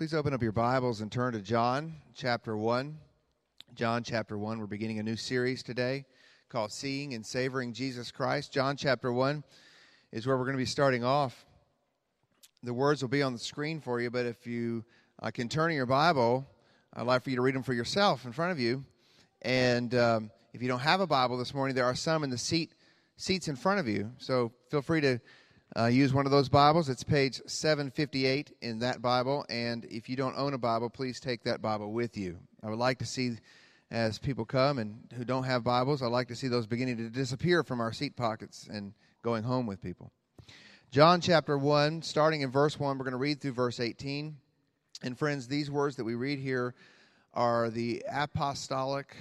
Please open up your Bibles and turn to John chapter 1. John chapter 1. We're beginning a new series today called Seeing and Savoring Jesus Christ. John chapter 1 is where we're going to be starting off. The words will be on the screen for you, but if you uh, can turn in your Bible, I'd like for you to read them for yourself in front of you. And um, if you don't have a Bible this morning, there are some in the seat seats in front of you. So feel free to uh, use one of those Bibles. It's page 758 in that Bible. And if you don't own a Bible, please take that Bible with you. I would like to see, as people come and who don't have Bibles, I'd like to see those beginning to disappear from our seat pockets and going home with people. John chapter 1, starting in verse 1, we're going to read through verse 18. And friends, these words that we read here are the apostolic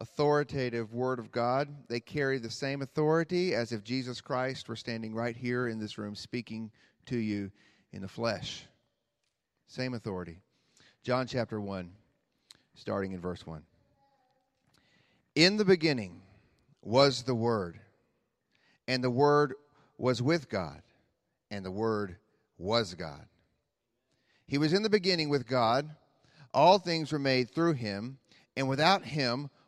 authoritative Word of God. They carry the same authority as if Jesus Christ were standing right here in this room speaking to you in the flesh. Same authority. John chapter 1, starting in verse 1. In the beginning was the Word, and the Word was with God, and the Word was God. He was in the beginning with God. All things were made through him, and without him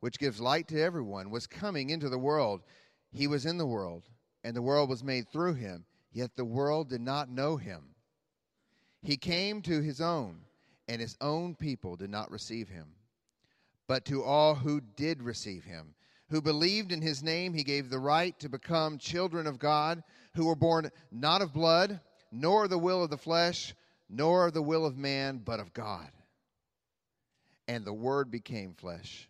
which gives light to everyone, was coming into the world. He was in the world, and the world was made through him, yet the world did not know him. He came to his own, and his own people did not receive him. But to all who did receive him, who believed in his name, he gave the right to become children of God, who were born not of blood, nor the will of the flesh, nor the will of man, but of God. And the Word became flesh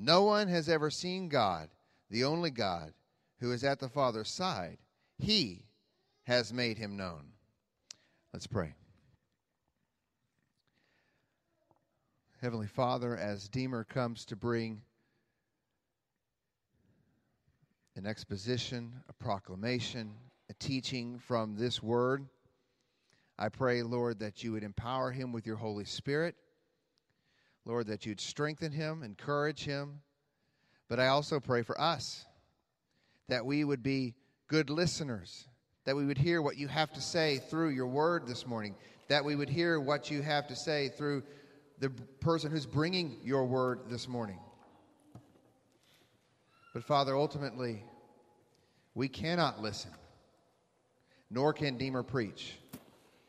No one has ever seen God, the only God, who is at the Father's side. He has made him known. Let's pray. Heavenly Father, as Deemer comes to bring an exposition, a proclamation, a teaching from this word, I pray, Lord, that you would empower him with your Holy Spirit Lord, that you'd strengthen him, encourage him. But I also pray for us that we would be good listeners, that we would hear what you have to say through your word this morning, that we would hear what you have to say through the person who's bringing your word this morning. But Father, ultimately, we cannot listen, nor can Deemer preach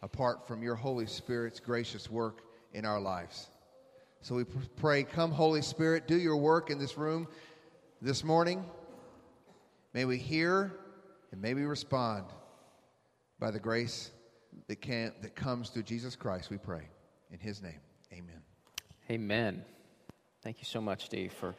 apart from your Holy Spirit's gracious work in our lives. So we pray, Come, Holy Spirit, do your work in this room this morning. May we hear and may we respond by the grace that, can, that comes through Jesus Christ, we pray. In his name, amen. Amen. Thank you so much, Steve, for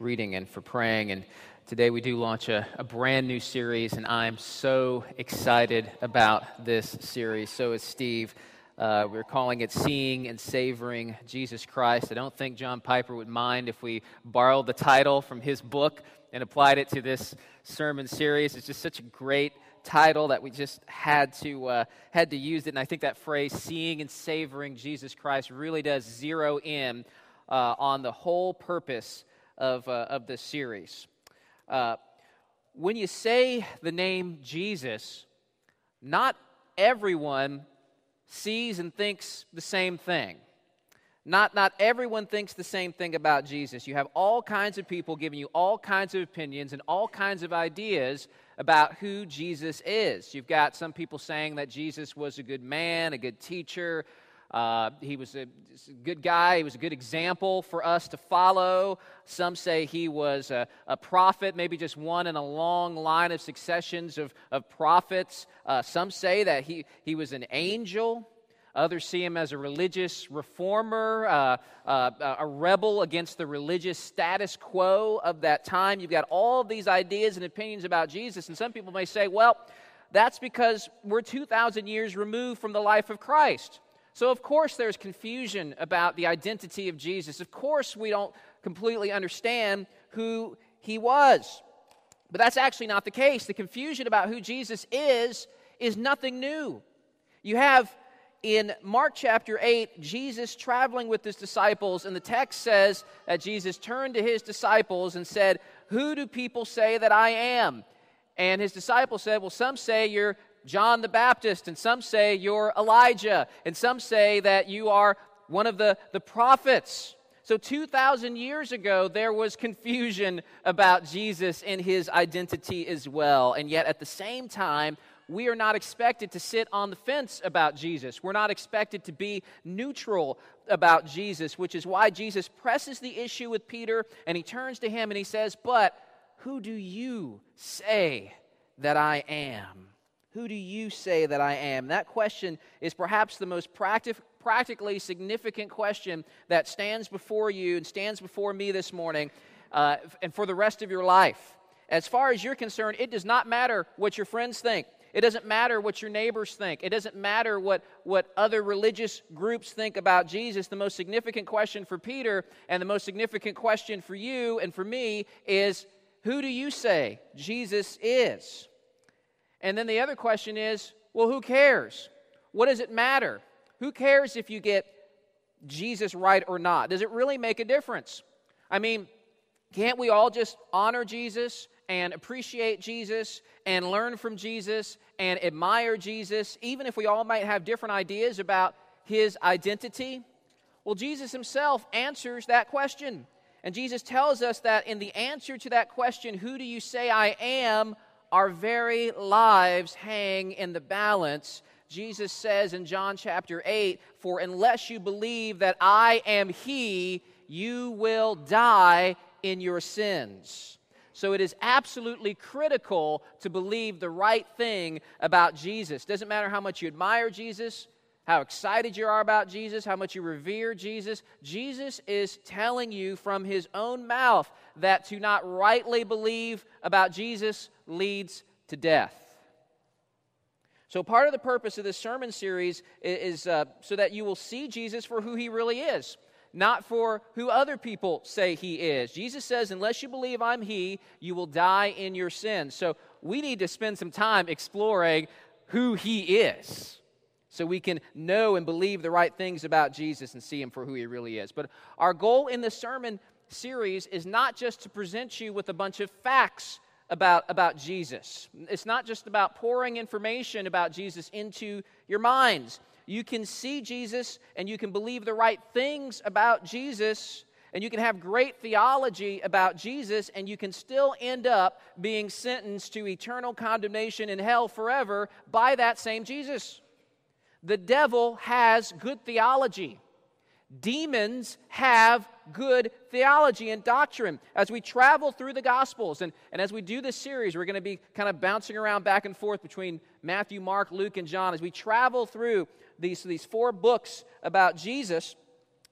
reading and for praying. And today we do launch a, a brand new series, and I'm so excited about this series. So is Steve. Uh, we're calling it Seeing and Savoring Jesus Christ. I don't think John Piper would mind if we borrowed the title from his book and applied it to this sermon series. It's just such a great title that we just had to uh, had to use it. And I think that phrase "seeing and savoring Jesus Christ" really does zero in uh, on the whole purpose of uh, of this series. Uh, when you say the name Jesus, not everyone sees and thinks the same thing. Not, not everyone thinks the same thing about Jesus. You have all kinds of people giving you all kinds of opinions and all kinds of ideas about who Jesus is. You've got some people saying that Jesus was a good man, a good teacher, Uh, he was a, good guy. He was a good example for us to follow. Some say he was a, a prophet, maybe just one in a long line of successions of, of prophets. Uh, some say that he, he was an angel. Others see him as a religious reformer, uh, uh, a rebel against the religious status quo of that time. You've got all these ideas and opinions about Jesus, and some people may say, well, that's because we're 2,000 years removed from the life of Christ. So, of course, there's confusion about the identity of Jesus. Of course, we don't completely understand who he was. But that's actually not the case. The confusion about who Jesus is is nothing new. You have in Mark chapter 8, Jesus traveling with his disciples, and the text says that Jesus turned to his disciples and said, Who do people say that I am? And his disciples said, Well, some say you're John the Baptist, and some say you're Elijah, and some say that you are one of the, the prophets. So, 2,000 years ago, there was confusion about Jesus and his identity as well. And yet, at the same time, we are not expected to sit on the fence about Jesus. We're not expected to be neutral about Jesus, which is why Jesus presses the issue with Peter and he turns to him and he says, But who do you say that I am? Who do you say that I am? That question is perhaps the most practic- practically significant question that stands before you and stands before me this morning uh, and for the rest of your life. As far as you're concerned, it does not matter what your friends think. It doesn't matter what your neighbors think. It doesn't matter what, what other religious groups think about Jesus. The most significant question for Peter and the most significant question for you and for me is who do you say Jesus is? And then the other question is well, who cares? What does it matter? Who cares if you get Jesus right or not? Does it really make a difference? I mean, can't we all just honor Jesus and appreciate Jesus and learn from Jesus and admire Jesus, even if we all might have different ideas about his identity? Well, Jesus himself answers that question. And Jesus tells us that in the answer to that question, who do you say I am? Our very lives hang in the balance. Jesus says in John chapter 8, For unless you believe that I am He, you will die in your sins. So it is absolutely critical to believe the right thing about Jesus. Doesn't matter how much you admire Jesus, how excited you are about Jesus, how much you revere Jesus. Jesus is telling you from his own mouth that to not rightly believe about Jesus leads to death. So, part of the purpose of this sermon series is, uh, so that you will see Jesus for who he really is, not for who other people say he is. Jesus says, Unless you believe I'm he, you will die in your sins. So, we need to spend some time exploring who he is so we can know and believe the right things about Jesus and see him for who he really is. But our goal in this sermon series is not just to present you with a bunch of facts about, about Jesus. It's not just about pouring information about Jesus into your minds. You can see Jesus and you can believe the right things about Jesus and you can have great theology about Jesus, and you can still end up being sentenced to eternal condemnation in hell forever by that same Jesus. The devil has good theology. Demons have good theology and doctrine. As we travel through the Gospels and, and as we do this series, we're going to be kind of bouncing around back and forth between Matthew, Mark, Luke, and John. As we travel through these, these four books about Jesus,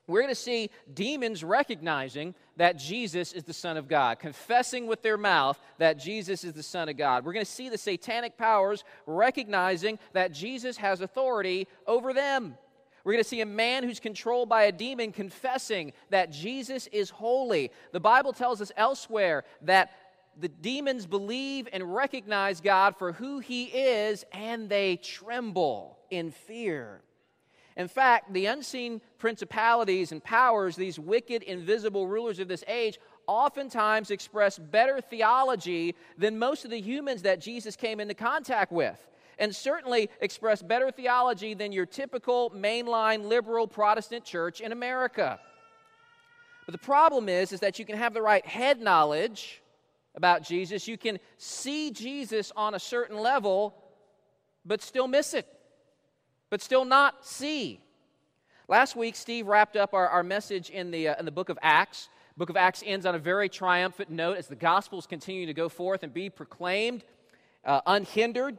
we're going to see demons recognizing that Jesus is the Son of God, confessing with their mouth that Jesus is the Son of God. We're going to see the satanic powers recognizing that Jesus has authority over them. We're going to see a man who's controlled by a demon confessing that Jesus is holy. The Bible tells us elsewhere that the demons believe and recognize God for who he is, and they tremble in fear. In fact, the unseen principalities and powers, these wicked, invisible rulers of this age, oftentimes express better theology than most of the humans that Jesus came into contact with. And certainly express better theology than your typical mainline liberal Protestant church in America. But the problem is, is that you can have the right head knowledge about Jesus. You can see Jesus on a certain level, but still miss it but still not see. Last week, Steve wrapped up our, our message in the, uh, in the book of Acts. book of Acts ends on a very triumphant note as the Gospels continue to go forth and be proclaimed uh, unhindered.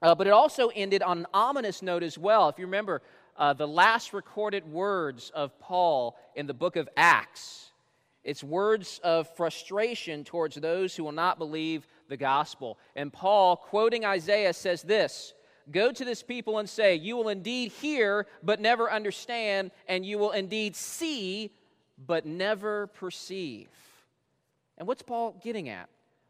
Uh, but it also ended on an ominous note as well. If you remember, uh, the last recorded words of Paul in the book of Acts, it's words of frustration towards those who will not believe the gospel. And Paul, quoting Isaiah, says this Go to this people and say, You will indeed hear, but never understand, and you will indeed see, but never perceive. And what's Paul getting at?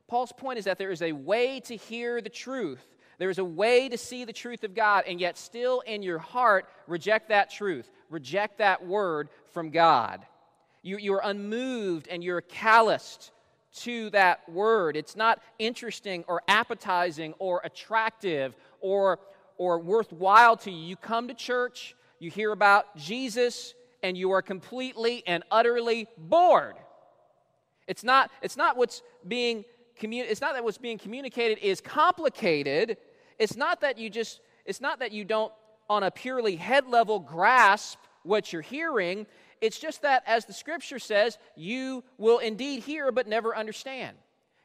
Paul's point is that there is a way to hear the truth. There is a way to see the truth of God, and yet still in your heart reject that truth, reject that word from God. You, you are unmoved and you're calloused to that word. It's not interesting or appetizing or attractive or, or worthwhile to you. You come to church, you hear about Jesus, and you are completely and utterly bored. It's not, it's not what's being commu- it's not that what's being communicated is complicated. It's not that you just it's not that you don't on a purely head level grasp what you're hearing. It's just that as the scripture says, you will indeed hear but never understand.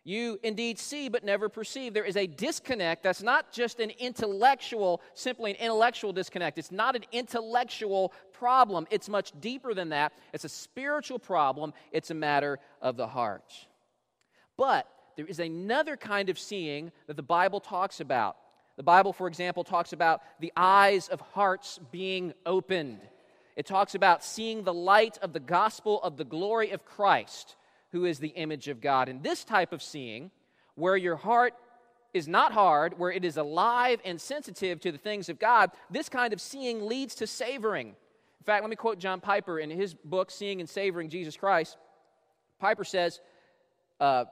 You indeed see but never perceive. There is a disconnect that's not just an intellectual, simply an intellectual disconnect. It's not an intellectual problem. It's much deeper than that. It's a spiritual problem. It's a matter of the heart. But there is another kind of seeing that the Bible talks about. The Bible, for example, talks about the eyes of hearts being opened. It talks about seeing the light of the gospel of the glory of Christ, who is the image of God. And this type of seeing, where your heart is not hard, where it is alive and sensitive to the things of God, this kind of seeing leads to savoring. In fact, let me quote John Piper in his book, Seeing and Savoring Jesus Christ. Piper says, uh,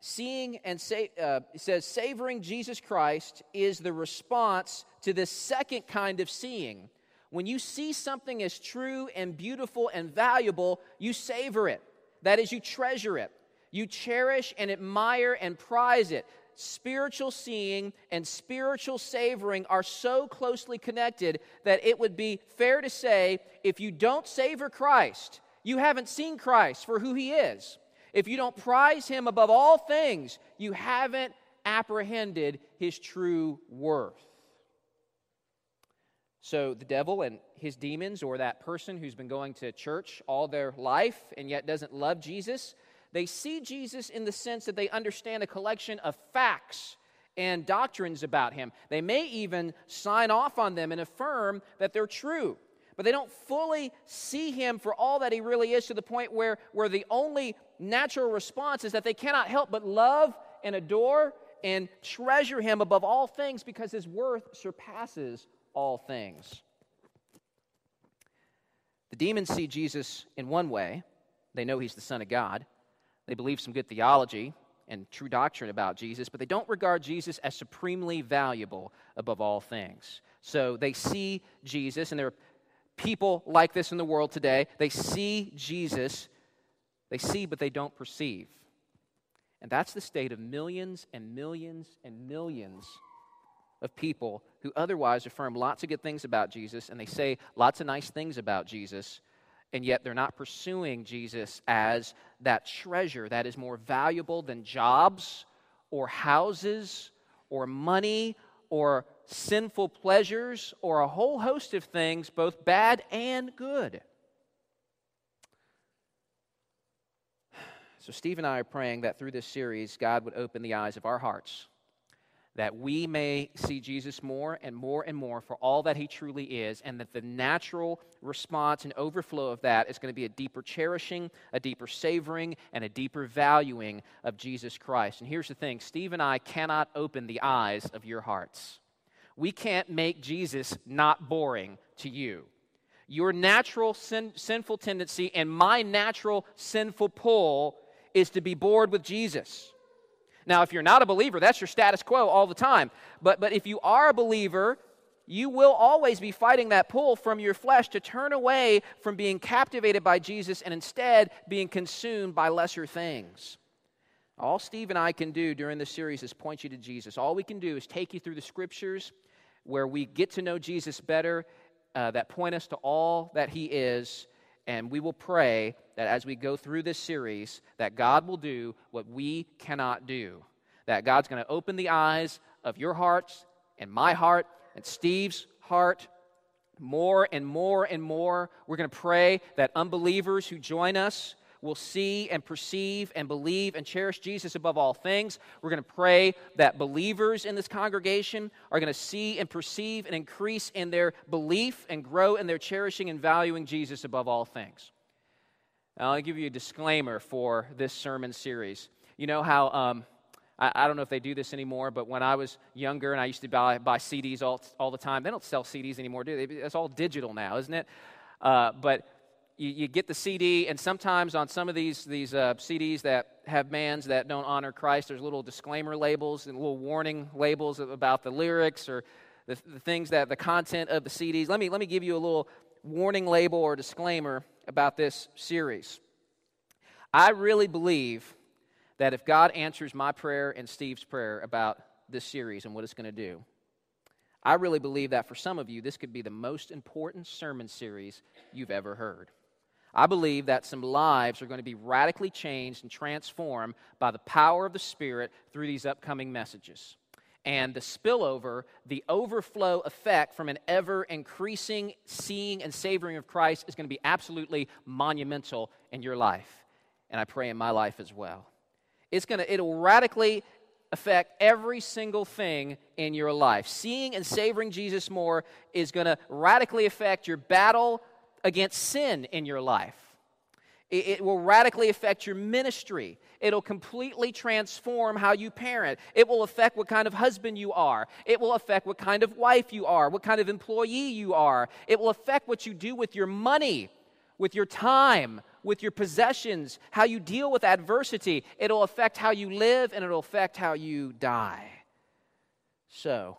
seeing and say, uh, says savoring Jesus Christ is the response to this second kind of seeing. When you see something as true and beautiful and valuable, you savor it. That is, you treasure it. You cherish and admire and prize it. Spiritual seeing and spiritual savoring are so closely connected that it would be fair to say if you don't savor Christ, you haven't seen Christ for who he is. If you don't prize him above all things, you haven't apprehended his true worth. So the devil and his demons, or that person who's been going to church all their life and yet doesn't love Jesus, they see Jesus in the sense that they understand a collection of facts and doctrines about him. They may even sign off on them and affirm that they're true but they don't fully see him for all that he really is to the point where, where the only natural response is that they cannot help but love and adore and treasure him above all things because his worth surpasses all things. The demons see Jesus in one way. They know he's the Son of God. They believe some good theology and true doctrine about Jesus, but they don't regard Jesus as supremely valuable above all things. So they see Jesus, and there are people like this in the world today. They see Jesus they see, but they don't perceive. And that's the state of millions and millions and millions of people who otherwise affirm lots of good things about Jesus and they say lots of nice things about Jesus, and yet they're not pursuing Jesus as that treasure that is more valuable than jobs or houses or money or sinful pleasures or a whole host of things, both bad and good. So, Steve and I are praying that through this series, God would open the eyes of our hearts, that we may see Jesus more and more and more for all that he truly is, and that the natural response and overflow of that is going to be a deeper cherishing, a deeper savoring, and a deeper valuing of Jesus Christ. And here's the thing Steve and I cannot open the eyes of your hearts. We can't make Jesus not boring to you your natural sin, sinful tendency and my natural sinful pull is to be bored with Jesus. Now, if you're not a believer, that's your status quo all the time. But, but if you are a believer, you will always be fighting that pull from your flesh to turn away from being captivated by Jesus and instead being consumed by lesser things. All Steve and I can do during this series is point you to Jesus. All we can do is take you through the scriptures where we get to know Jesus better uh, that point us to all that He is. And we will pray that as we go through this series, that God will do what we cannot do. That God's going to open the eyes of your hearts and my heart and Steve's heart more and more and more. We're going to pray that unbelievers who join us will see and perceive and believe and cherish Jesus above all things. We're going to pray that believers in this congregation are going to see and perceive and increase in their belief and grow in their cherishing and valuing Jesus above all things. Now, I'll give you a disclaimer for this sermon series. You know how. Um, I, don't know if they do this anymore, but when I was younger and I used to buy, buy CDs all, all the time, they don't sell CDs anymore, do they? It's all digital now, isn't it? Uh, but you, you, get the CD, and sometimes on some of these, these uh, CDs that have bands that don't honor Christ, there's little disclaimer labels and little warning labels about the lyrics or the, the things that the content of the CDs. Let me, let me give you a little warning label or disclaimer about this series. I really believe that if God answers my prayer and Steve's prayer about this series and what it's going to do, I really believe that for some of you, this could be the most important sermon series you've ever heard. I believe that some lives are going to be radically changed and transformed by the power of the Spirit through these upcoming messages. And the spillover, the overflow effect from an ever increasing seeing and savoring of Christ is going to be absolutely monumental in your life. And I pray in my life as well. It's going to, it'll radically affect every single thing in your life. Seeing and savoring Jesus more is going to radically affect your battle against sin in your life. It, it, will radically affect your ministry. It'll completely transform how you parent. It will affect what kind of husband you are. It will affect what kind of wife you are, what kind of employee you are. It will affect what you do with your money, with your time, with your possessions, how you deal with adversity. It'll affect how you live and it'll affect how you die. So,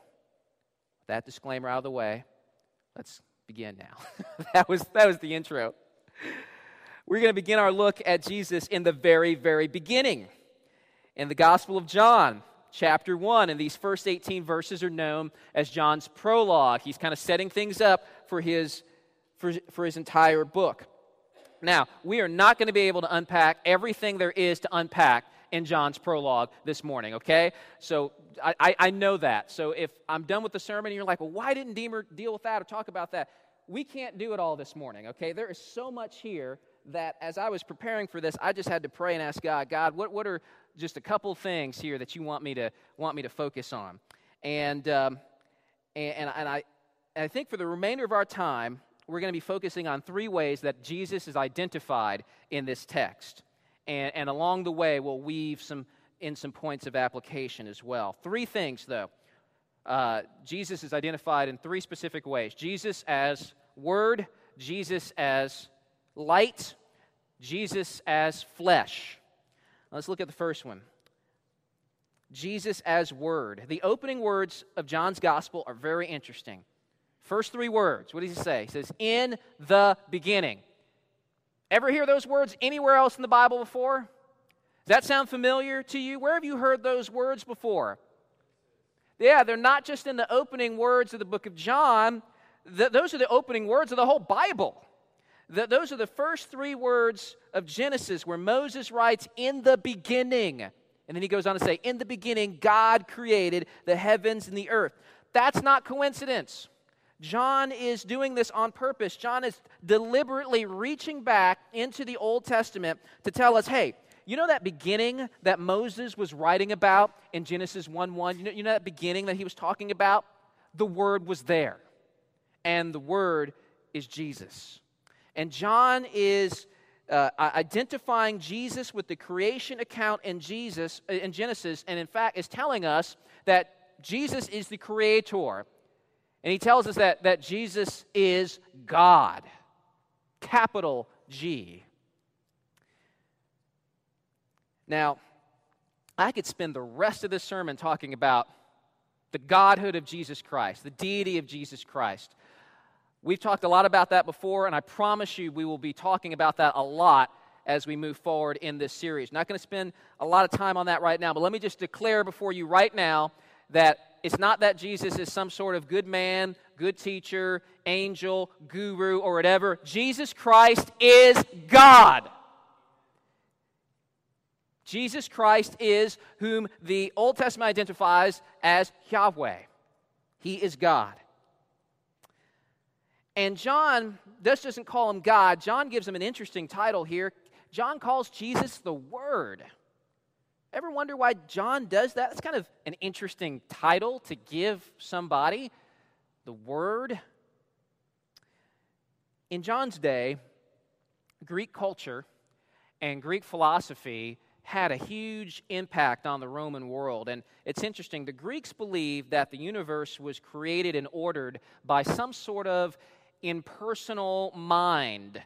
that disclaimer out of the way, let's begin now. that, was, that was the intro. We're going to begin our look at Jesus in the very, very beginning. In the Gospel of John, chapter 1, and these first 18 verses are known as John's prologue. He's kind of setting things up for his, for, for his entire book. Now, we are not going to be able to unpack everything there is to unpack in John's prologue this morning, okay? So I, I, know that. So if I'm done with the sermon and you're like, well, why didn't Deemer deal with that or talk about that? We can't do it all this morning, okay? There is so much here that as I was preparing for this, I just had to pray and ask God, God, what, what are just a couple things here that you want me to, want me to focus on? And, um, and, and, I, and I think for the remainder of our time, we're going to be focusing on three ways that Jesus is identified in this text. And, and along the way, we'll weave some in some points of application as well. Three things, though. Uh, Jesus is identified in three specific ways Jesus as Word, Jesus as light, Jesus as flesh. Let's look at the first one. Jesus as Word. The opening words of John's Gospel are very interesting. First three words, what does he say? He says, In the beginning. Ever hear those words anywhere else in the Bible before? Does that sound familiar to you? Where have you heard those words before? Yeah, they're not just in the opening words of the book of John, Th- those are the opening words of the whole Bible. Th- those are the first three words of Genesis where Moses writes, In the beginning. And then he goes on to say, In the beginning, God created the heavens and the earth. That's not coincidence. John is doing this on purpose. John is deliberately reaching back into the Old Testament to tell us hey, you know that beginning that Moses was writing about in Genesis 1 1? You know, you know that beginning that he was talking about? The Word was there. And the Word is Jesus. And John is uh, identifying Jesus with the creation account in Jesus uh, in Genesis, and in fact is telling us that Jesus is the creator. And he tells us that, that Jesus is God, capital G. Now, I could spend the rest of this sermon talking about the godhood of Jesus Christ, the deity of Jesus Christ. We've talked a lot about that before, and I promise you we will be talking about that a lot as we move forward in this series. Not going to spend a lot of time on that right now, but let me just declare before you right now that it's not that Jesus is some sort of good man, good teacher, angel, guru, or whatever. Jesus Christ is God. Jesus Christ is whom the Old Testament identifies as Yahweh. He is God. And John this doesn't call him God. John gives him an interesting title here. John calls Jesus the Word. Ever wonder why John does that? It's kind of an interesting title to give somebody. The Word. In John's day, Greek culture and Greek philosophy had a huge impact on the Roman world. And it's interesting, the Greeks believed that the universe was created and ordered by some sort of impersonal mind.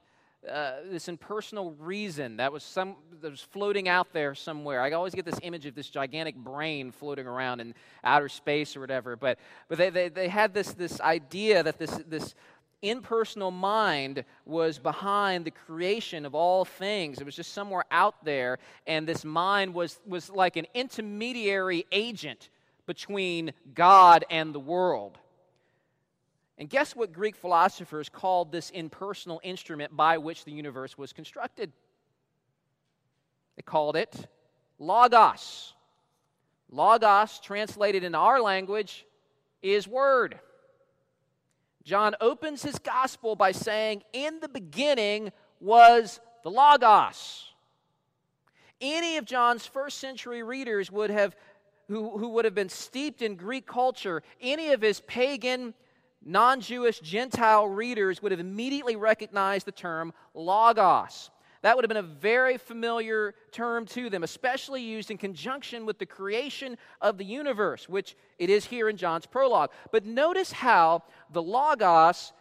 Uh, this impersonal reason that was some that was floating out there somewhere. I always get this image of this gigantic brain floating around in outer space or whatever. But but they, they, they had this this idea that this this impersonal mind was behind the creation of all things. It was just somewhere out there, and this mind was was like an intermediary agent between God and the world. And guess what Greek philosophers called this impersonal instrument by which the universe was constructed? They called it logos. Logos, translated in our language, is word. John opens his gospel by saying, In the beginning was the Logos. Any of John's first century readers would have, who, who would have been steeped in Greek culture, any of his pagan non Jewish Gentile readers would have immediately recognized the term logos. That would have been a very familiar term to them, especially used in conjunction with the creation of the universe, which it is here in John's prologue. But notice how the logos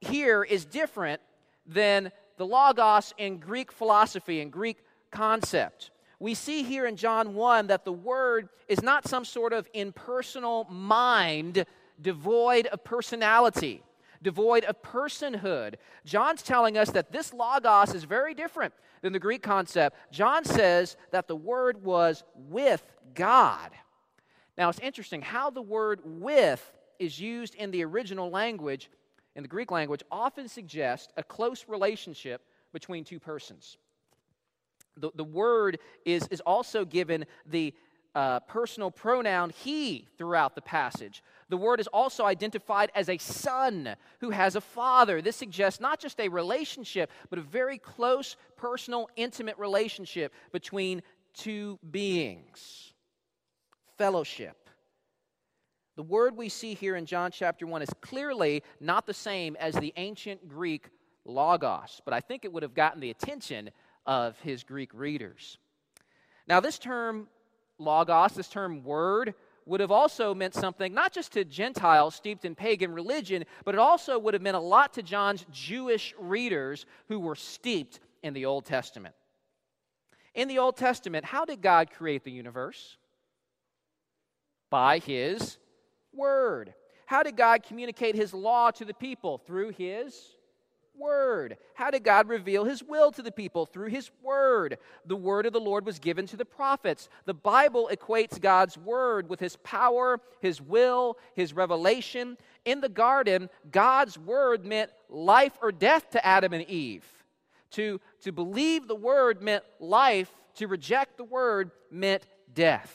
here is different than the logos in Greek philosophy and Greek concept. We see here in John 1 that the word is not some sort of impersonal mind devoid of personality, devoid of personhood. John's telling us that this logos is very different than the Greek concept. John says that the word was with God. Now, it's interesting how the word with is used in the original language, in the Greek language, often suggests a close relationship between two persons. The, the word is, is also given the uh, personal pronoun he throughout the passage. The word is also identified as a son who has a father. This suggests not just a relationship, but a very close, personal, intimate relationship between two beings. Fellowship. The word we see here in John chapter 1 is clearly not the same as the ancient Greek logos, but I think it would have gotten the attention of his Greek readers. Now, this term logos, this term word, would have also meant something not just to Gentiles steeped in pagan religion, but it also would have meant a lot to John's Jewish readers who were steeped in the Old Testament. In the Old Testament, how did God create the universe? By His Word. How did God communicate His law to the people? Through His Word. How did God reveal His will to the people? Through His Word. The Word of the Lord was given to the prophets. The Bible equates God's Word with His power, His will, His revelation. In the garden, God's Word meant life or death to Adam and Eve. To, to believe the Word meant life, to reject the Word meant death.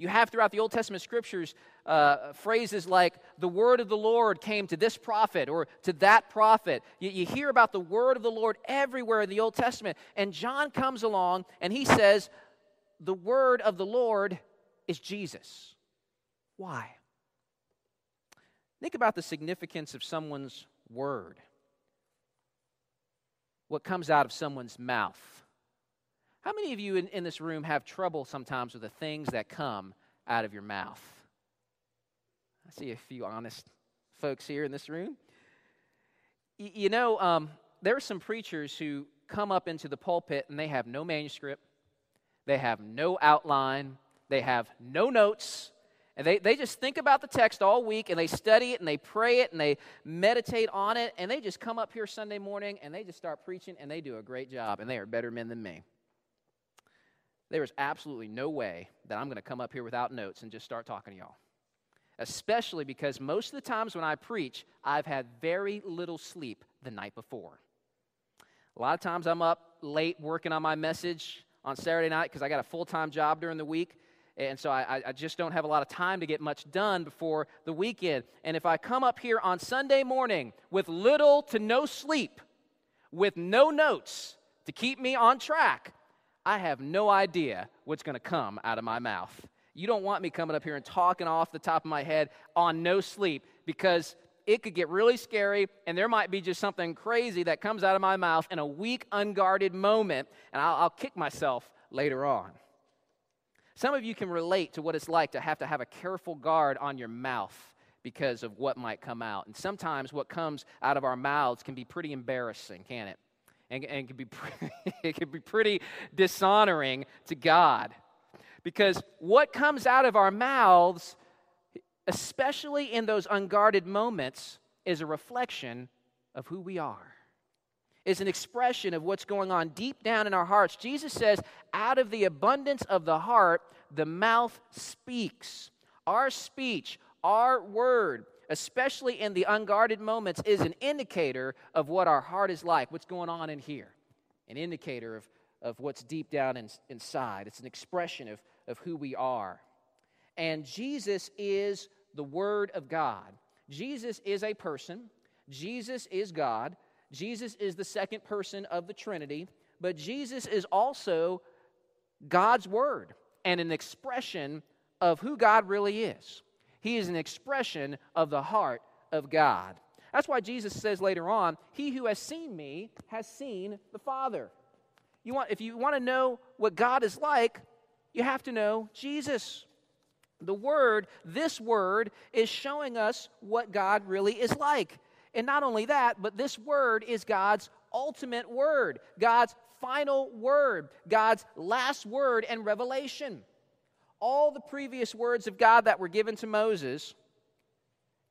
You have throughout the Old Testament scriptures uh, phrases like, the word of the Lord came to this prophet or to that prophet. You, you hear about the word of the Lord everywhere in the Old Testament. And John comes along and he says, the word of the Lord is Jesus. Why? Think about the significance of someone's word, what comes out of someone's mouth. How many of you in, in this room have trouble sometimes with the things that come out of your mouth? I see a few honest folks here in this room. Y- you know, um, there are some preachers who come up into the pulpit and they have no manuscript, they have no outline, they have no notes. And they, they just think about the text all week and they study it and they pray it and they meditate on it and they just come up here Sunday morning and they just start preaching and they do a great job and they are better men than me. there is absolutely no way that I'm going to come up here without notes and just start talking to y'all. Especially because most of the times when I preach, I've had very little sleep the night before. A lot of times I'm up late working on my message on Saturday night because I got a full time job during the week. And so I, I, just don't have a lot of time to get much done before the weekend. And if I come up here on Sunday morning with little to no sleep, with no notes to keep me on track, I have no idea what's going to come out of my mouth. You don't want me coming up here and talking off the top of my head on no sleep because it could get really scary and there might be just something crazy that comes out of my mouth in a weak, unguarded moment, and I'll, I'll kick myself later on. Some of you can relate to what it's like to have to have a careful guard on your mouth because of what might come out. And sometimes what comes out of our mouths can be pretty embarrassing, can't it? And, and can be it can be pretty dishonoring to God. Because what comes out of our mouths, especially in those unguarded moments, is a reflection of who we are is an expression of what's going on deep down in our hearts. Jesus says, out of the abundance of the heart, the mouth speaks. Our speech, our word, especially in the unguarded moments, is an indicator of what our heart is like, what's going on in here, an indicator of, of what's deep down in, inside. It's an expression of, of who we are. And Jesus is the Word of God. Jesus is a person, Jesus is God. Jesus is the second person of the Trinity, but Jesus is also God's Word and an expression of who God really is. He is an expression of the heart of God. That's why Jesus says later on, He who has seen me has seen the Father. You want, if you want to know what God is like, you have to know Jesus. The Word, this Word, is showing us what God really is like. And not only that, but this word is God's ultimate word, God's final word, God's last word and revelation. All the previous words of God that were given to Moses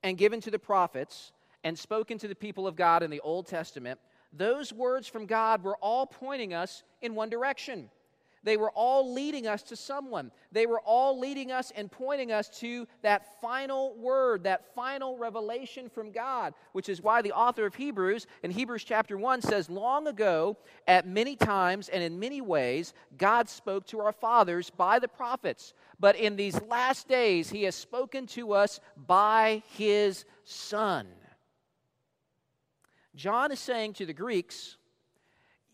and given to the prophets and spoken to the people of God in the Old Testament, those words from God were all pointing us in one direction. They were all leading us to someone. They were all leading us and pointing us to that final word, that final revelation from God, which is why the author of Hebrews in Hebrews chapter 1 says, Long ago, at many times and in many ways, God spoke to our fathers by the prophets. But in these last days, he has spoken to us by his Son. John is saying to the Greeks,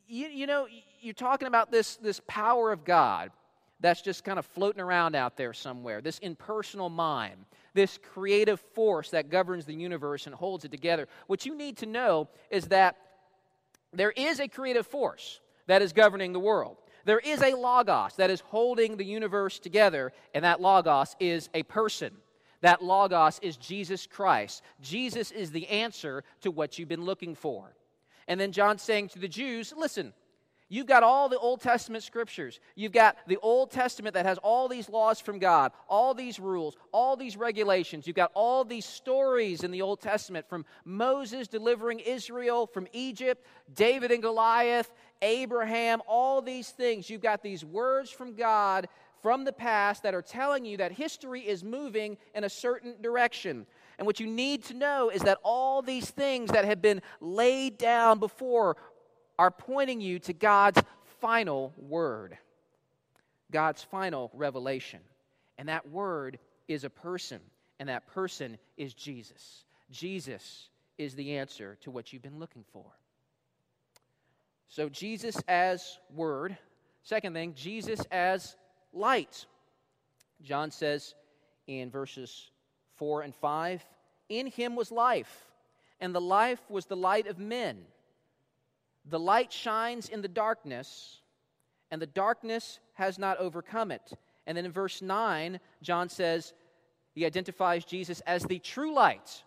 you, you know, you're talking about this, this power of God that's just kind of floating around out there somewhere, this impersonal mind, this creative force that governs the universe and holds it together. What you need to know is that there is a creative force that is governing the world. There is a logos that is holding the universe together, and that logos is a person. That logos is Jesus Christ. Jesus is the answer to what you've been looking for. And then John's saying to the Jews, listen, You've got all the Old Testament scriptures. You've got the Old Testament that has all these laws from God, all these rules, all these regulations. You've got all these stories in the Old Testament from Moses delivering Israel from Egypt, David and Goliath, Abraham, all these things. You've got these words from God from the past that are telling you that history is moving in a certain direction. And what you need to know is that all these things that have been laid down before are pointing you to God's final word, God's final revelation. And that word is a person, and that person is Jesus. Jesus is the answer to what you've been looking for. So, Jesus as word. Second thing, Jesus as light. John says in verses 4 and 5 In him was life, and the life was the light of men. The light shines in the darkness, and the darkness has not overcome it. And then in verse 9, John says, he identifies Jesus as the true light,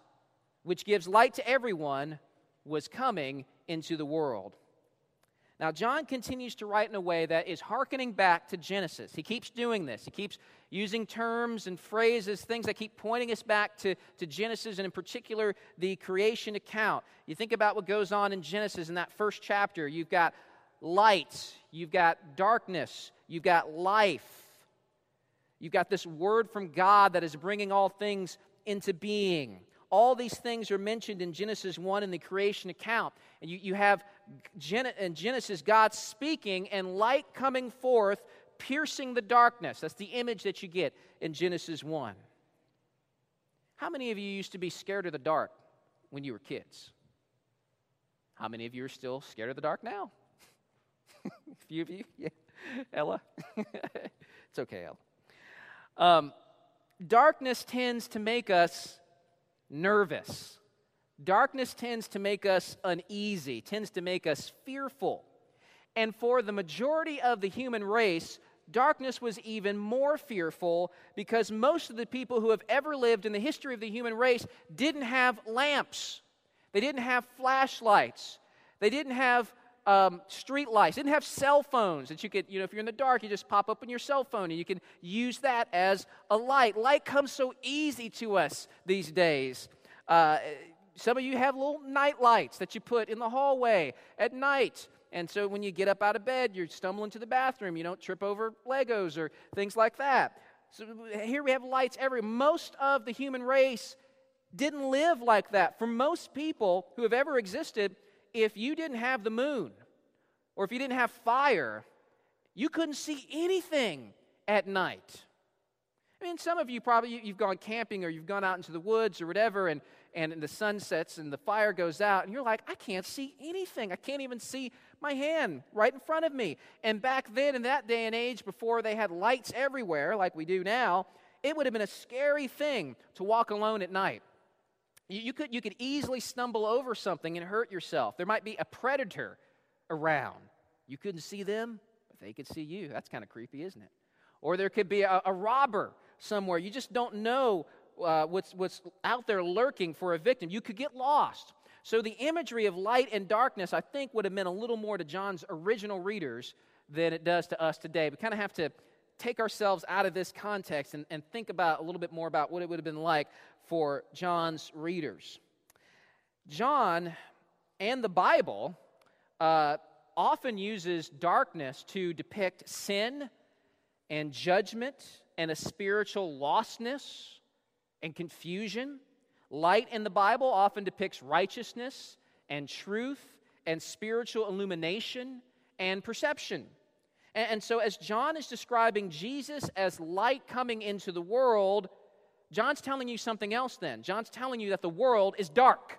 which gives light to everyone, was coming into the world. Now, John continues to write in a way that is hearkening back to Genesis. He keeps doing this. He keeps using terms and phrases, things that keep pointing us back to, to Genesis, and in particular, the creation account. You think about what goes on in Genesis in that first chapter. You've got light, you've got darkness, you've got life. You've got this word from God that is bringing all things into being. All these things are mentioned in Genesis 1 in the creation account. And you, you have in Genesis God speaking and light coming forth, piercing the darkness. That's the image that you get in Genesis 1. How many of you used to be scared of the dark when you were kids? How many of you are still scared of the dark now? A few of you? Yeah. Ella? it's okay, Ella. Um, darkness tends to make us nervous. Darkness tends to make us uneasy, tends to make us fearful. And for the majority of the human race, darkness was even more fearful because most of the people who have ever lived in the history of the human race didn't have lamps, they didn't have flashlights, they didn't have um, street lights, didn't have cell phones that you could, you know, if you're in the dark, you just pop open your cell phone and you can use that as a light. Light comes so easy to us these days. Uh, some of you have little night lights that you put in the hallway at night. And so when you get up out of bed, you're stumbling to the bathroom. You don't trip over Legos or things like that. So here we have lights every. Most of the human race didn't live like that. For most people who have ever existed, if you didn't have the moon or if you didn't have fire, you couldn't see anything at night. I mean, some of you probably you've gone camping or you've gone out into the woods or whatever, and and the sun sets and the fire goes out, and you're like, I can't see anything. I can't even see my hand right in front of me. And back then, in that day and age, before they had lights everywhere like we do now, it would have been a scary thing to walk alone at night. You, you, could, you could easily stumble over something and hurt yourself. There might be a predator around. You couldn't see them, but they could see you. That's kind of creepy, isn't it? Or there could be a, a robber somewhere. You just don't know uh, what's, what's out there lurking for a victim. You could get lost. So the imagery of light and darkness, I think, would have meant a little more to John's original readers than it does to us today. We kind of have to take ourselves out of this context and, and think about a little bit more about what it would have been like for John's readers. John and the Bible uh, often uses darkness to depict sin and judgment and a spiritual lostness and confusion. Light in the Bible often depicts righteousness and truth and spiritual illumination and perception. And, and, so, as John is describing Jesus as light coming into the world, John's telling you something else then. John's telling you that the world is dark.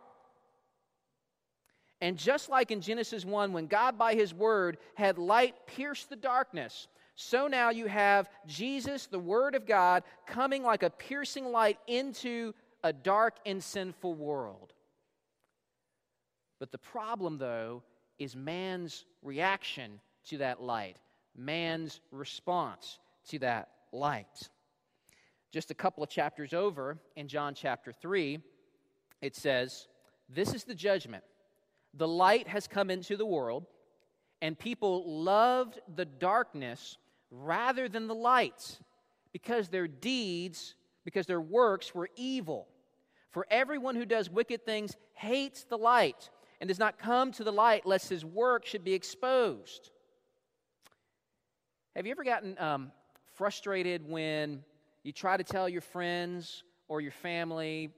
And just like in Genesis 1, when God by his word had light pierce the darkness, so now you have Jesus, the Word of God, coming like a piercing light into a dark and sinful world. But the problem, though, is man's reaction to that light, man's response to that light. Just a couple of chapters over, in John chapter 3, it says, This is the judgment. The light has come into the world, and people loved the darkness rather than the light, because their deeds, because their works were evil. For everyone who does wicked things hates the light and does not come to the light lest his work should be exposed. Have you ever gotten um, frustrated when you try to tell your friends or your family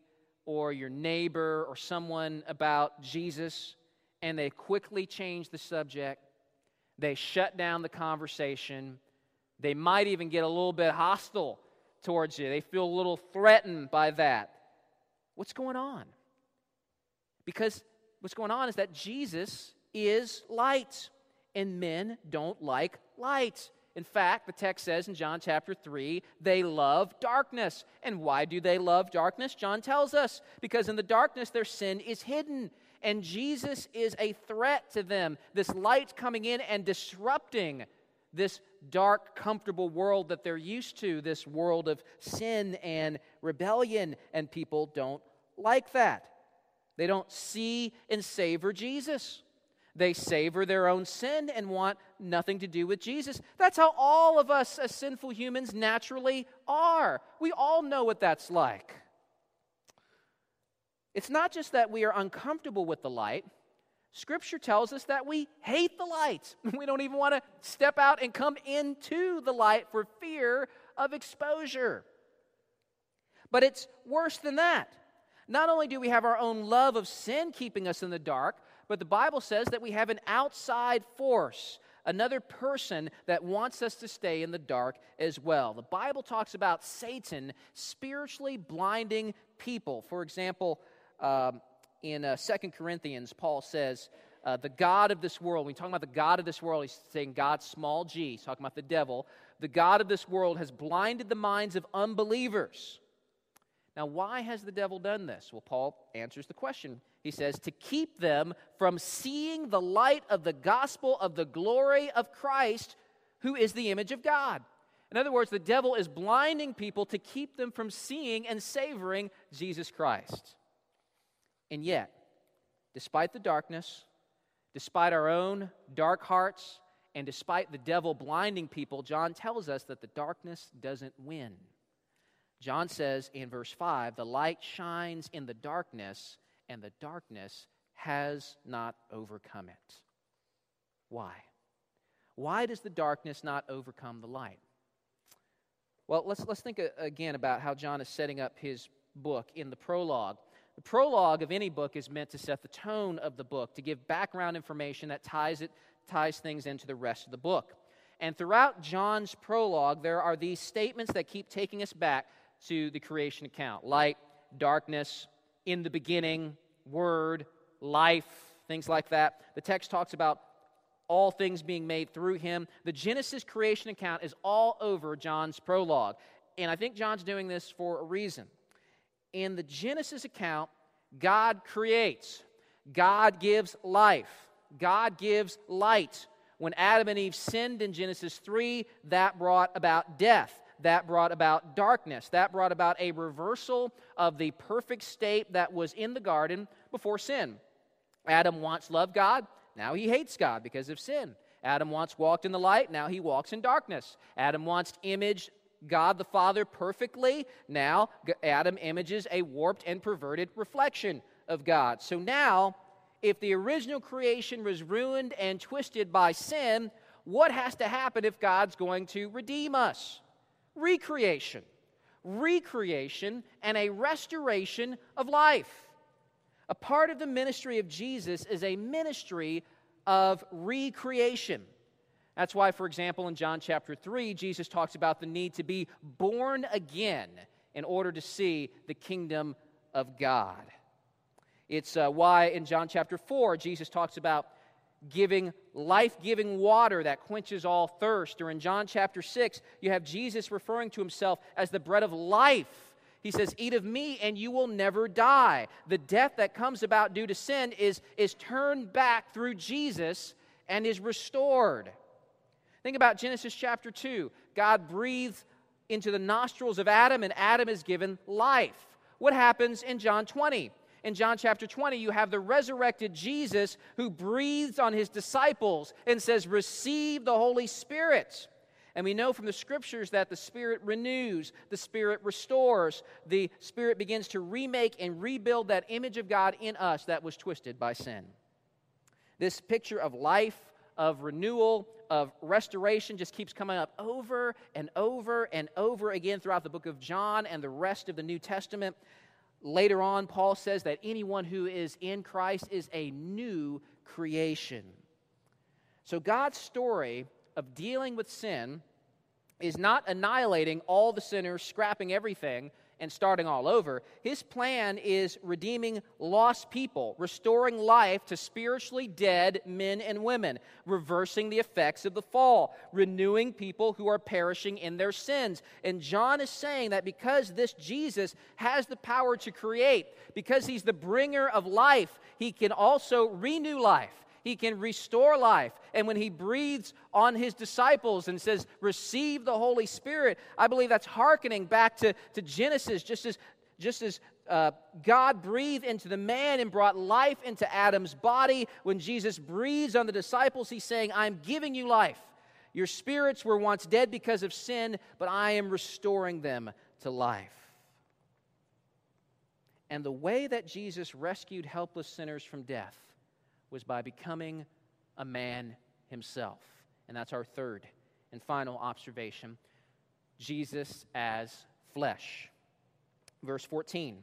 or your neighbor or someone about Jesus and they quickly change the subject? They shut down the conversation they might even get a little bit hostile towards you. They feel a little threatened by that. What's going on? Because what's going on is that Jesus is light, and men don't like light. In fact, the text says in John chapter 3, they love darkness. And why do they love darkness? John tells us because in the darkness their sin is hidden. And Jesus is a threat to them. This light coming in and disrupting this dark, comfortable world that they're used to, this world of sin and rebellion, and people don't like that. They don't see and savor Jesus. They savor their own sin and want nothing to do with Jesus. That's how all of us as sinful humans naturally are. We all know what that's like. It's not just that we are uncomfortable with the light, Scripture tells us that we hate the light. We don't even want to step out and come into the light for fear of exposure. But it's worse than that. Not only do we have our own love of sin keeping us in the dark, but the Bible says that we have an outside force, another person that wants us to stay in the dark as well. The Bible talks about Satan spiritually blinding people. For example, um, in uh, 2 Corinthians, Paul says, uh, the God of this world, when we talk about the God of this world, he's saying God, small g, he's talking about the devil. The God of this world has blinded the minds of unbelievers. Now, why has the devil done this? Well, Paul answers the question. He says, to keep them from seeing the light of the gospel of the glory of Christ, who is the image of God. In other words, the devil is blinding people to keep them from seeing and savoring Jesus Christ. And yet, despite the darkness, despite our own dark hearts, and despite the devil blinding people, John tells us that the darkness doesn't win. John says in verse 5 the light shines in the darkness, and the darkness has not overcome it. Why? Why does the darkness not overcome the light? Well, let's, let's think again about how John is setting up his book in the prologue. The prologue of any book is meant to set the tone of the book, to give background information that ties, it, ties things into the rest of the book. And throughout John's prologue, there are these statements that keep taking us back to the creation account light, darkness, in the beginning, word, life, things like that. The text talks about all things being made through him. The Genesis creation account is all over John's prologue. And I think John's doing this for a reason in the Genesis account, God creates, God gives life, God gives light. When Adam and Eve sinned in Genesis 3, that brought about death. That brought about darkness. That brought about a reversal of the perfect state that was in the garden before sin. Adam once loved God, now he hates God because of sin. Adam once walked in the light, now he walks in darkness. Adam once imaged God the Father perfectly. Now, Adam images a warped and perverted reflection of God. So now, if the original creation was ruined and twisted by sin, what has to happen if God's going to redeem us? Recreation. Recreation and a restoration of life. A part of the ministry of Jesus is a ministry of recreation. That's why, for example, in John chapter 3, Jesus talks about the need to be born again in order to see the kingdom of God. It's uh, why in John chapter 4, Jesus talks about giving life giving water that quenches all thirst. Or in John chapter 6, you have Jesus referring to himself as the bread of life. He says, Eat of me and you will never die. The death that comes about due to sin is, is turned back through Jesus and is restored. Think about Genesis chapter 2. God breathes into the nostrils of Adam, and Adam is given life. What happens in John 20? In John chapter 20, you have the resurrected Jesus who breathes on his disciples and says, Receive the Holy Spirit. And we know from the scriptures that the Spirit renews, the Spirit restores, the Spirit begins to remake and rebuild that image of God in us that was twisted by sin. This picture of life, of renewal, of restoration just keeps coming up over and over and over again throughout the book of John and the rest of the New Testament. Later on, Paul says that anyone who is in Christ is a new creation. So, God's story of dealing with sin is not annihilating all the sinners, scrapping everything, and starting all over. His plan is redeeming lost people, restoring life to spiritually dead men and women, reversing the effects of the fall, renewing people who are perishing in their sins. And John is saying that because this Jesus has the power to create, because he's the bringer of life, he can also renew life. He can restore life. And when he breathes on his disciples and says, Receive the Holy Spirit, I believe that's hearkening back to, to Genesis, just as, just as uh, God breathed into the man and brought life into Adam's body. When Jesus breathes on the disciples, he's saying, I'm giving you life. Your spirits were once dead because of sin, but I am restoring them to life. And the way that Jesus rescued helpless sinners from death was by becoming a man himself. And that's our third and final observation Jesus as flesh. Verse 14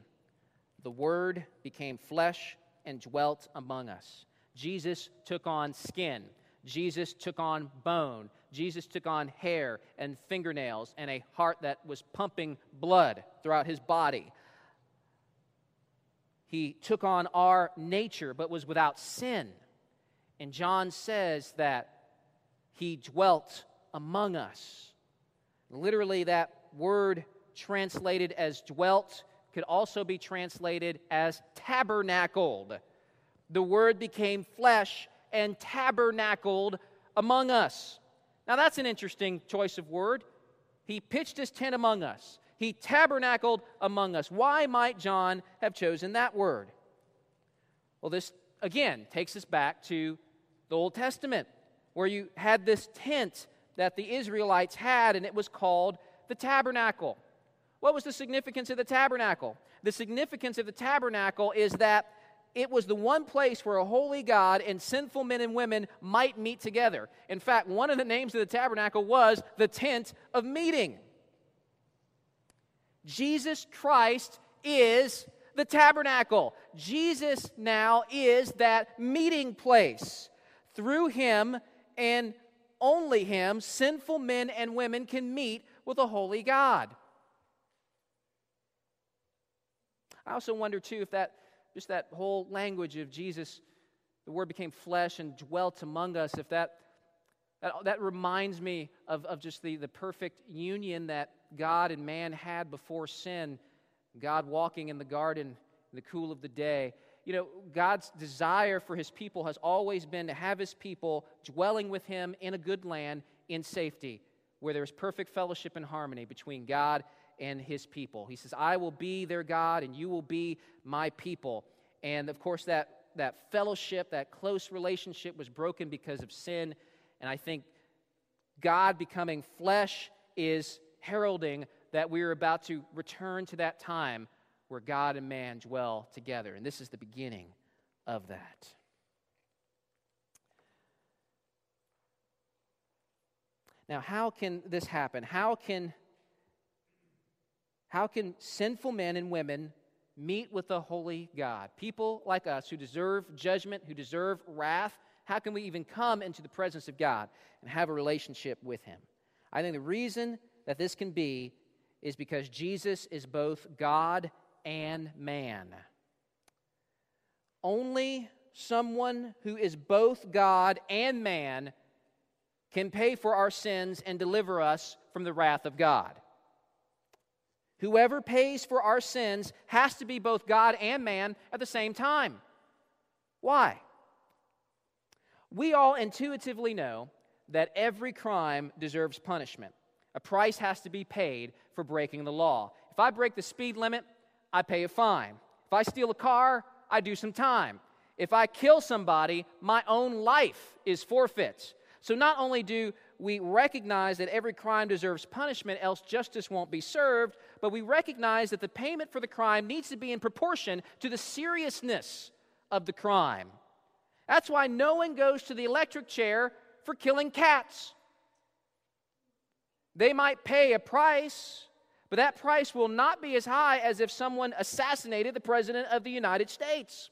The Word became flesh and dwelt among us. Jesus took on skin. Jesus took on bone. Jesus took on hair and fingernails and a heart that was pumping blood throughout his body. He took on our nature but was without sin. And John says that he dwelt among us. Literally, that word translated as dwelt could also be translated as tabernacled. The word became flesh and tabernacled among us. Now, that's an interesting choice of word. He pitched his tent among us, he tabernacled among us. Why might John have chosen that word? Well, this again takes us back to the Old Testament, where you had this tent that the Israelites had, and it was called the tabernacle. What was the significance of the tabernacle? The significance of the tabernacle is that it was the one place where a holy God and sinful men and women might meet together. In fact, one of the names of the tabernacle was the tent of meeting. Jesus Christ is the tabernacle. Jesus now is that meeting place. Through him and only him, sinful men and women can meet with a holy God. I also wonder, too, if that just that whole language of Jesus, the Word became flesh and dwelt among us, if that, that, that reminds me of, of just the, the perfect union that God and man had before sin, God walking in the garden in the cool of the day. You know, God's desire for his people has always been to have his people dwelling with him in a good land in safety, where there's perfect fellowship and harmony between God and his people. He says, I will be their God and you will be my people. And of course, that, that fellowship, that close relationship was broken because of sin. And I think God becoming flesh is heralding that we are about to return to that time where God and man dwell together. And this is the beginning of that. Now, how can this happen? How can how can sinful men and women meet with the holy God? People like us who deserve judgment, who deserve wrath, how can we even come into the presence of God and have a relationship with Him? I think the reason that this can be is because Jesus is both God and man. Only someone who is both God and man can pay for our sins and deliver us from the wrath of God. Whoever pays for our sins has to be both God and man at the same time. Why? We all intuitively know that every crime deserves punishment. A price has to be paid for breaking the law. If I break the speed limit, I pay a fine. If I steal a car, I do some time. If I kill somebody, my own life is forfeit. So not only do we recognize that every crime deserves punishment, else justice won't be served, but we recognize that the payment for the crime needs to be in proportion to the seriousness of the crime. That's why no one goes to the electric chair for killing cats. They might pay a price, but that price will not be as high as if someone assassinated the President of the United States.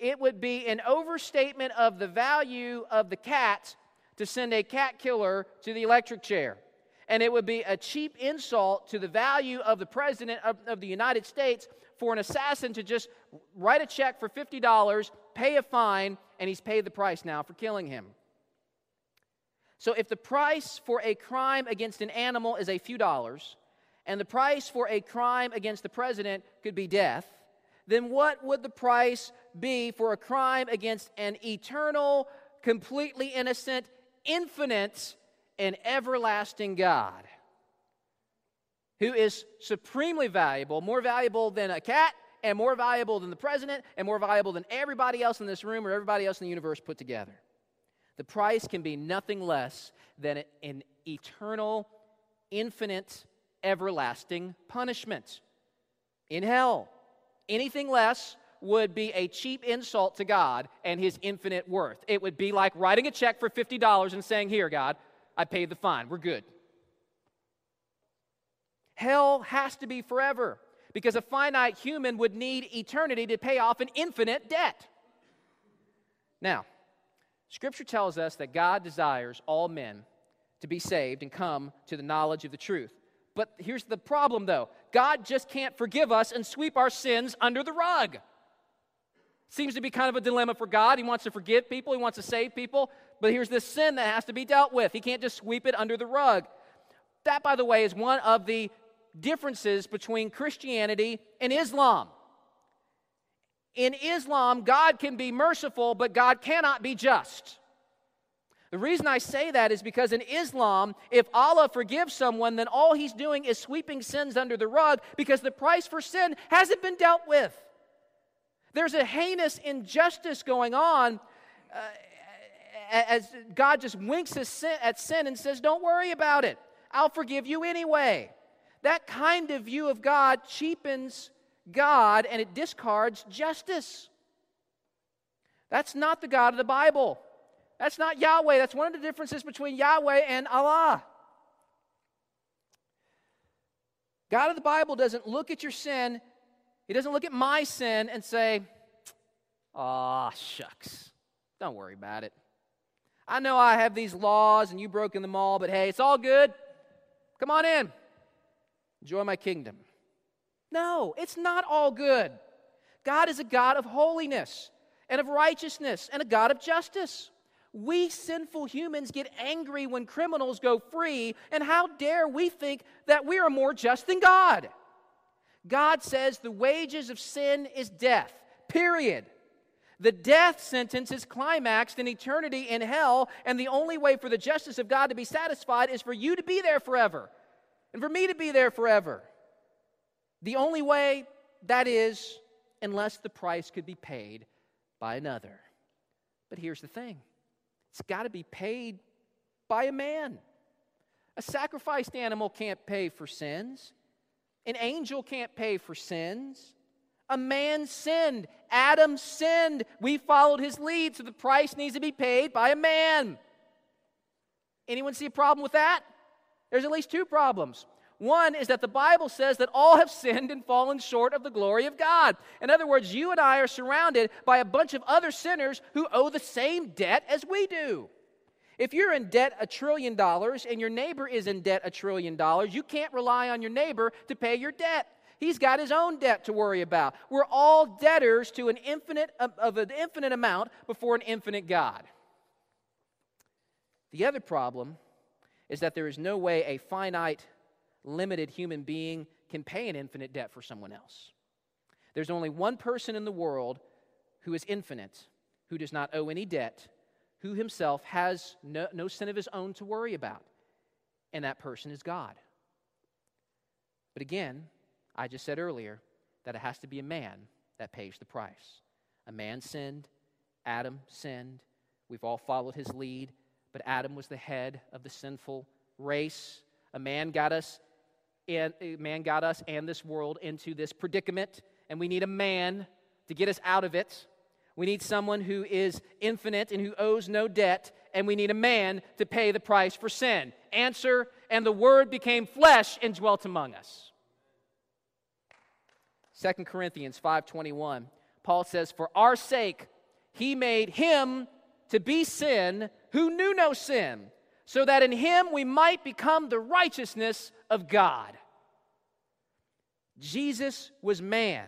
It would be an overstatement of the value of the cat to send a cat killer to the electric chair. And it would be a cheap insult to the value of the President of, of the United States for an assassin to just write a check for $50, pay a fine, and he's paid the price now for killing him. So if the price for a crime against an animal is a few dollars, and the price for a crime against the president could be death, then what would the price be for a crime against an eternal, completely innocent, infinite, and everlasting God who is supremely valuable, more valuable than a cat, and more valuable than the president, and more valuable than everybody else in this room or everybody else in the universe put together. The price can be nothing less than an eternal, infinite, everlasting punishment in hell. Anything less would be a cheap insult to God and his infinite worth. It would be like writing a check for $50 and saying, Here, God, I paid the fine. We're good. Hell has to be forever because a finite human would need eternity to pay off an infinite debt. Now, Scripture tells us that God desires all men to be saved and come to the knowledge of the truth. But here's the problem, though God just can't forgive us and sweep our sins under the rug. Seems to be kind of a dilemma for God. He wants to forgive people, He wants to save people, but here's this sin that has to be dealt with. He can't just sweep it under the rug. That, by the way, is one of the differences between Christianity and Islam. In Islam, God can be merciful, but God cannot be just. The reason I say that is because in Islam, if Allah forgives someone, then all he's doing is sweeping sins under the rug because the price for sin hasn't been dealt with. There's a heinous injustice going on uh, as God just winks at sin and says, Don't worry about it. I'll forgive you anyway. That kind of view of God cheapens God and it discards justice. That's not the God of the Bible. That's not Yahweh. That's one of the differences between Yahweh and Allah. God of the Bible doesn't look at your sin, He doesn't look at my sin and say, Ah, shucks. Don't worry about it. I know I have these laws and you've broken them all, but hey, it's all good. Come on in. Enjoy my kingdom. No, it's not all good. God is a God of holiness and of righteousness and a God of justice. We sinful humans get angry when criminals go free, and how dare we think that we are more just than God? God says the wages of sin is death, period. The death sentence is climaxed in eternity in hell, and the only way for the justice of God to be satisfied is for you to be there forever and for me to be there forever. The only way that is unless the price could be paid by another. But here's the thing it's got to be paid by a man. A sacrificed animal can't pay for sins, an angel can't pay for sins. A man sinned. Adam sinned. We followed his lead, so the price needs to be paid by a man. Anyone see a problem with that? There's at least two problems. One is that the Bible says that all have sinned and fallen short of the glory of God. In other words, you and I are surrounded by a bunch of other sinners who owe the same debt as we do. If you're in debt a trillion dollars and your neighbor is in debt a trillion dollars, you can't rely on your neighbor to pay your debt. He's got his own debt to worry about. We're all debtors to an infinite of an infinite amount before an infinite God. The other problem is that there is no way a finite limited human being can pay an infinite debt for someone else. There's only one person in the world who is infinite, who does not owe any debt, who himself has no, no sin of his own to worry about, and that person is God. But again, I just said earlier that it has to be a man that pays the price. A man sinned, Adam sinned, we've all followed his lead, but Adam was the head of the sinful race. A man got us and eh, man got us and this world into this predicament, and we need a man to get us out of it. We need someone who is infinite and who owes no debt, and we need a man to pay the price for sin. Answer, and the word became flesh and dwelt among us. 2 Corinthians 5:21. Paul says, "For our sake he made him to be sin who knew no sin, so that in him we might become the righteousness of God. Jesus was man,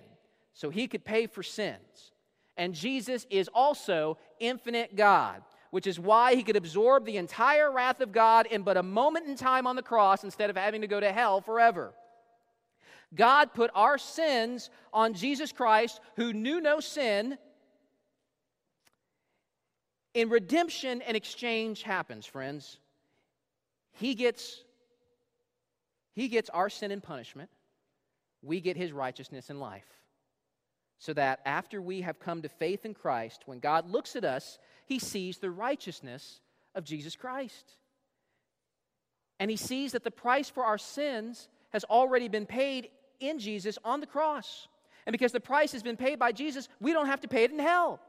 so he could pay for sins. And Jesus is also infinite God, which is why he could absorb the entire wrath of God in but a moment in time on the cross instead of having to go to hell forever. God put our sins on Jesus Christ, who knew no sin. In redemption, an exchange happens, friends. He gets he gets our sin and punishment, we get his righteousness and life. So that after we have come to faith in Christ, when God looks at us, he sees the righteousness of Jesus Christ. And he sees that the price for our sins has already been paid in Jesus on the cross. And because the price has been paid by Jesus, we don't have to pay it in hell.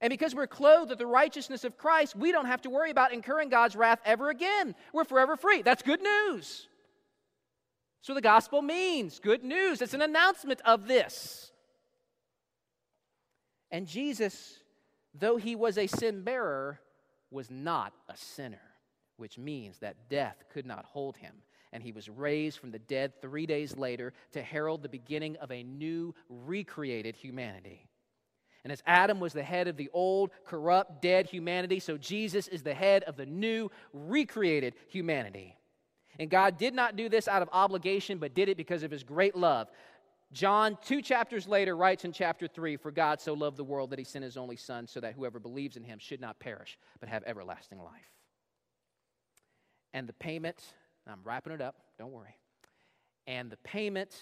And because we're clothed with the righteousness of Christ, we don't have to worry about incurring God's wrath ever again. We're forever free. That's good news. So the gospel means good news. It's an announcement of this. And Jesus, though he was a sin bearer, was not a sinner, which means that death could not hold him. And he was raised from the dead three days later to herald the beginning of a new, recreated humanity. And as Adam was the head of the old, corrupt, dead humanity, so Jesus is the head of the new, recreated humanity. And God did not do this out of obligation, but did it because of his great love. John, two chapters later, writes in chapter 3 For God so loved the world that he sent his only Son, so that whoever believes in him should not perish, but have everlasting life. And the payment, I'm wrapping it up, don't worry. And the payment,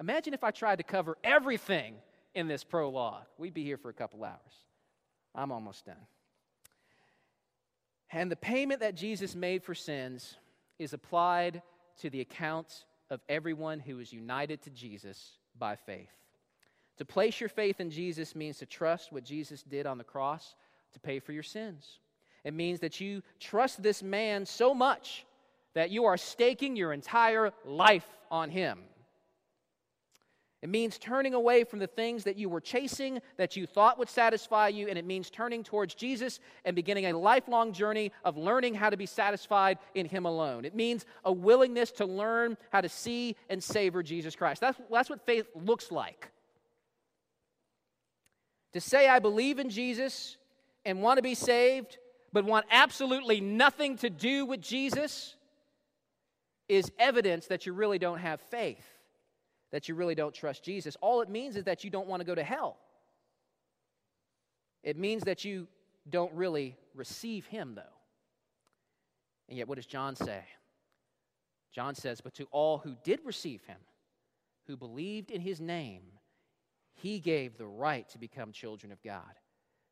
imagine if I tried to cover everything in this prologue. We'd be here for a couple hours. I'm almost done. And the payment that Jesus made for sins is applied to the account of everyone who is united to Jesus by faith. To place your faith in Jesus means to trust what Jesus did on the cross to pay for your sins. It means that you trust this man so much that you are staking your entire life on him. It means turning away from the things that you were chasing, that you thought would satisfy you, and it means turning towards Jesus and beginning a lifelong journey of learning how to be satisfied in Him alone. It means a willingness to learn how to see and savor Jesus Christ. That's, that's what faith looks like. To say, I believe in Jesus and want to be saved, but want absolutely nothing to do with Jesus, is evidence that you really don't have faith that you really don't trust Jesus. All it means is that you don't want to go to hell. It means that you don't really receive Him, though. And yet, what does John say? John says, But to all who did receive Him, who believed in His name, He gave the right to become children of God,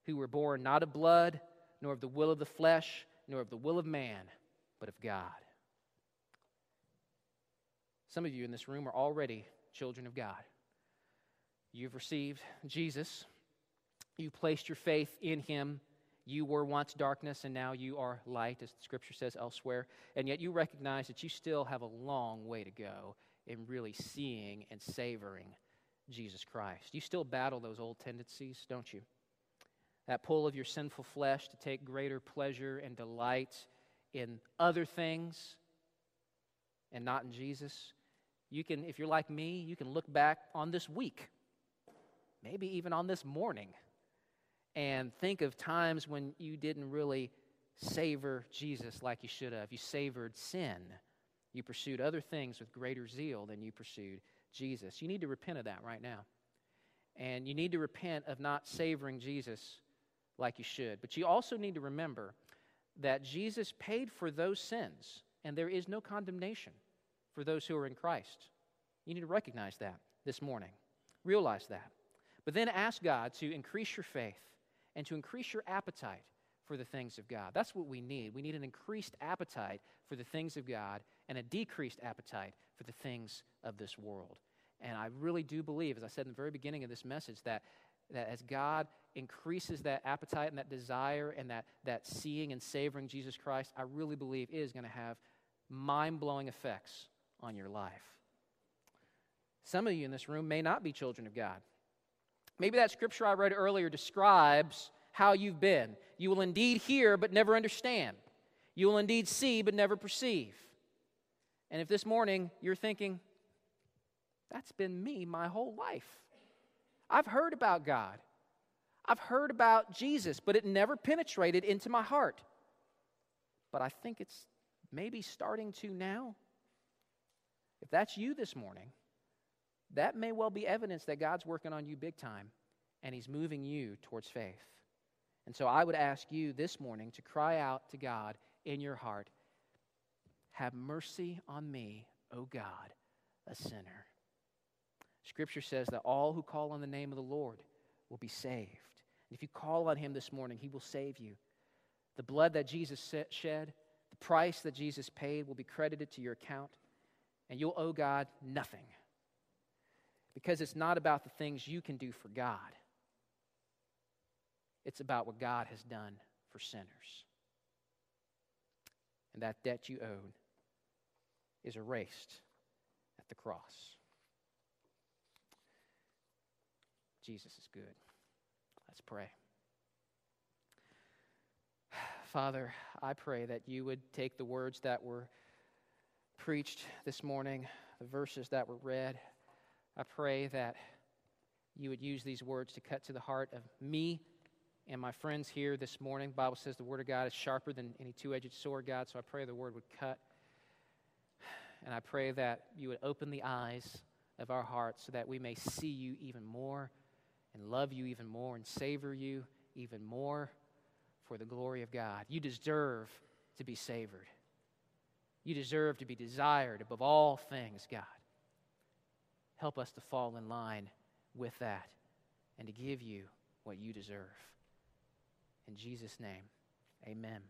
who were born not of blood, nor of the will of the flesh, nor of the will of man, but of God. Some of you in this room are already children of God. You've received Jesus, you placed your faith in him. You were once darkness and now you are light, as the scripture says elsewhere. And yet you recognize that you still have a long way to go in really seeing and savoring Jesus Christ. You still battle those old tendencies, don't you? That pull of your sinful flesh to take greater pleasure and delight in other things and not in Jesus. You can, if you're like me, you can look back on this week, maybe even on this morning, and think of times when you didn't really savor Jesus like you should have. You savored sin. You pursued other things with greater zeal than you pursued Jesus. You need to repent of that right now. And you need to repent of not savoring Jesus like you should. But you also need to remember that Jesus paid for those sins, and there is no condemnation for those who are in Christ. You need to recognize that this morning. Realize that. But then ask God to increase your faith and to increase your appetite for the things of God. That's what we need. We need an increased appetite for the things of God and a decreased appetite for the things of this world. And I really do believe, as I said in the very beginning of this message, that, that as God increases that appetite and that desire and that, that seeing and savoring Jesus Christ, I really believe is going to have mind blowing effects on your life. Some of you in this room may not be children of God. Maybe that scripture I read earlier describes how you've been. You will indeed hear, but never understand. You will indeed see, but never perceive. And if this morning you're thinking, that's been me my whole life, I've heard about God, I've heard about Jesus, but it never penetrated into my heart. But I think it's maybe starting to now. If that's you this morning, that may well be evidence that God's working on you big time and He's moving you towards faith. And so I would ask you this morning to cry out to God in your heart Have mercy on me, O God, a sinner. Scripture says that all who call on the name of the Lord will be saved. And if you call on Him this morning, He will save you. The blood that Jesus shed, the price that Jesus paid will be credited to your account and you'll owe God nothing. Because it's not about the things you can do for God, it's about what God has done for sinners. And that debt you owed is erased at the cross. Jesus is good. Let's pray. Father, I pray that you would take the words that were preached this morning, the verses that were read. I pray that you would use these words to cut to the heart of me and my friends here this morning. The Bible says the word of God is sharper than any two-edged sword, God, so I pray the word would cut. And I pray that you would open the eyes of our hearts so that we may see you even more and love you even more and savor you even more for the glory of God. You deserve to be savored. You deserve to be desired above all things, God. Help us to fall in line with that and to give you what you deserve. In Jesus' name, amen.